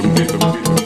rhythm, rhythm, rhythm.